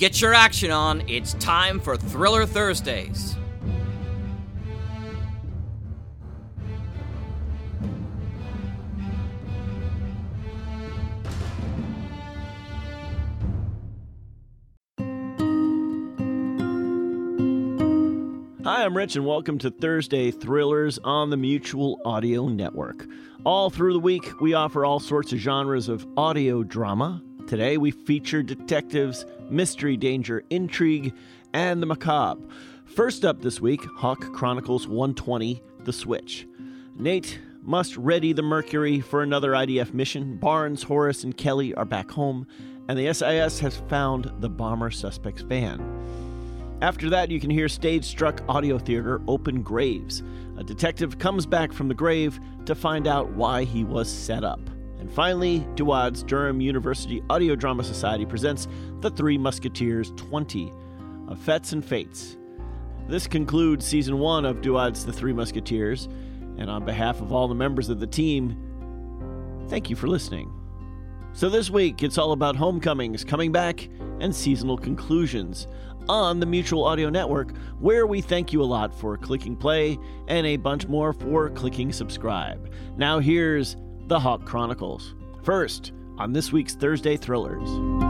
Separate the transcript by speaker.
Speaker 1: Get your action on. It's time for Thriller Thursdays.
Speaker 2: Hi, I'm Rich, and welcome to Thursday Thrillers on the Mutual Audio Network. All through the week, we offer all sorts of genres of audio drama. Today, we feature detectives, mystery, danger, intrigue, and the macabre. First up this week, Hawk Chronicles 120 The Switch. Nate must ready the Mercury for another IDF mission. Barnes, Horace, and Kelly are back home, and the SIS has found the bomber suspect's van. After that, you can hear stage struck audio theater Open Graves. A detective comes back from the grave to find out why he was set up. And finally, DUADS Durham University Audio Drama Society presents The Three Musketeers 20 of Fets and Fates. This concludes season one of DUADS The Three Musketeers, and on behalf of all the members of the team, thank you for listening. So, this week, it's all about homecomings, coming back, and seasonal conclusions on the Mutual Audio Network, where we thank you a lot for clicking play and a bunch more for clicking subscribe. Now, here's the Hawk Chronicles. First, on this week's Thursday Thrillers.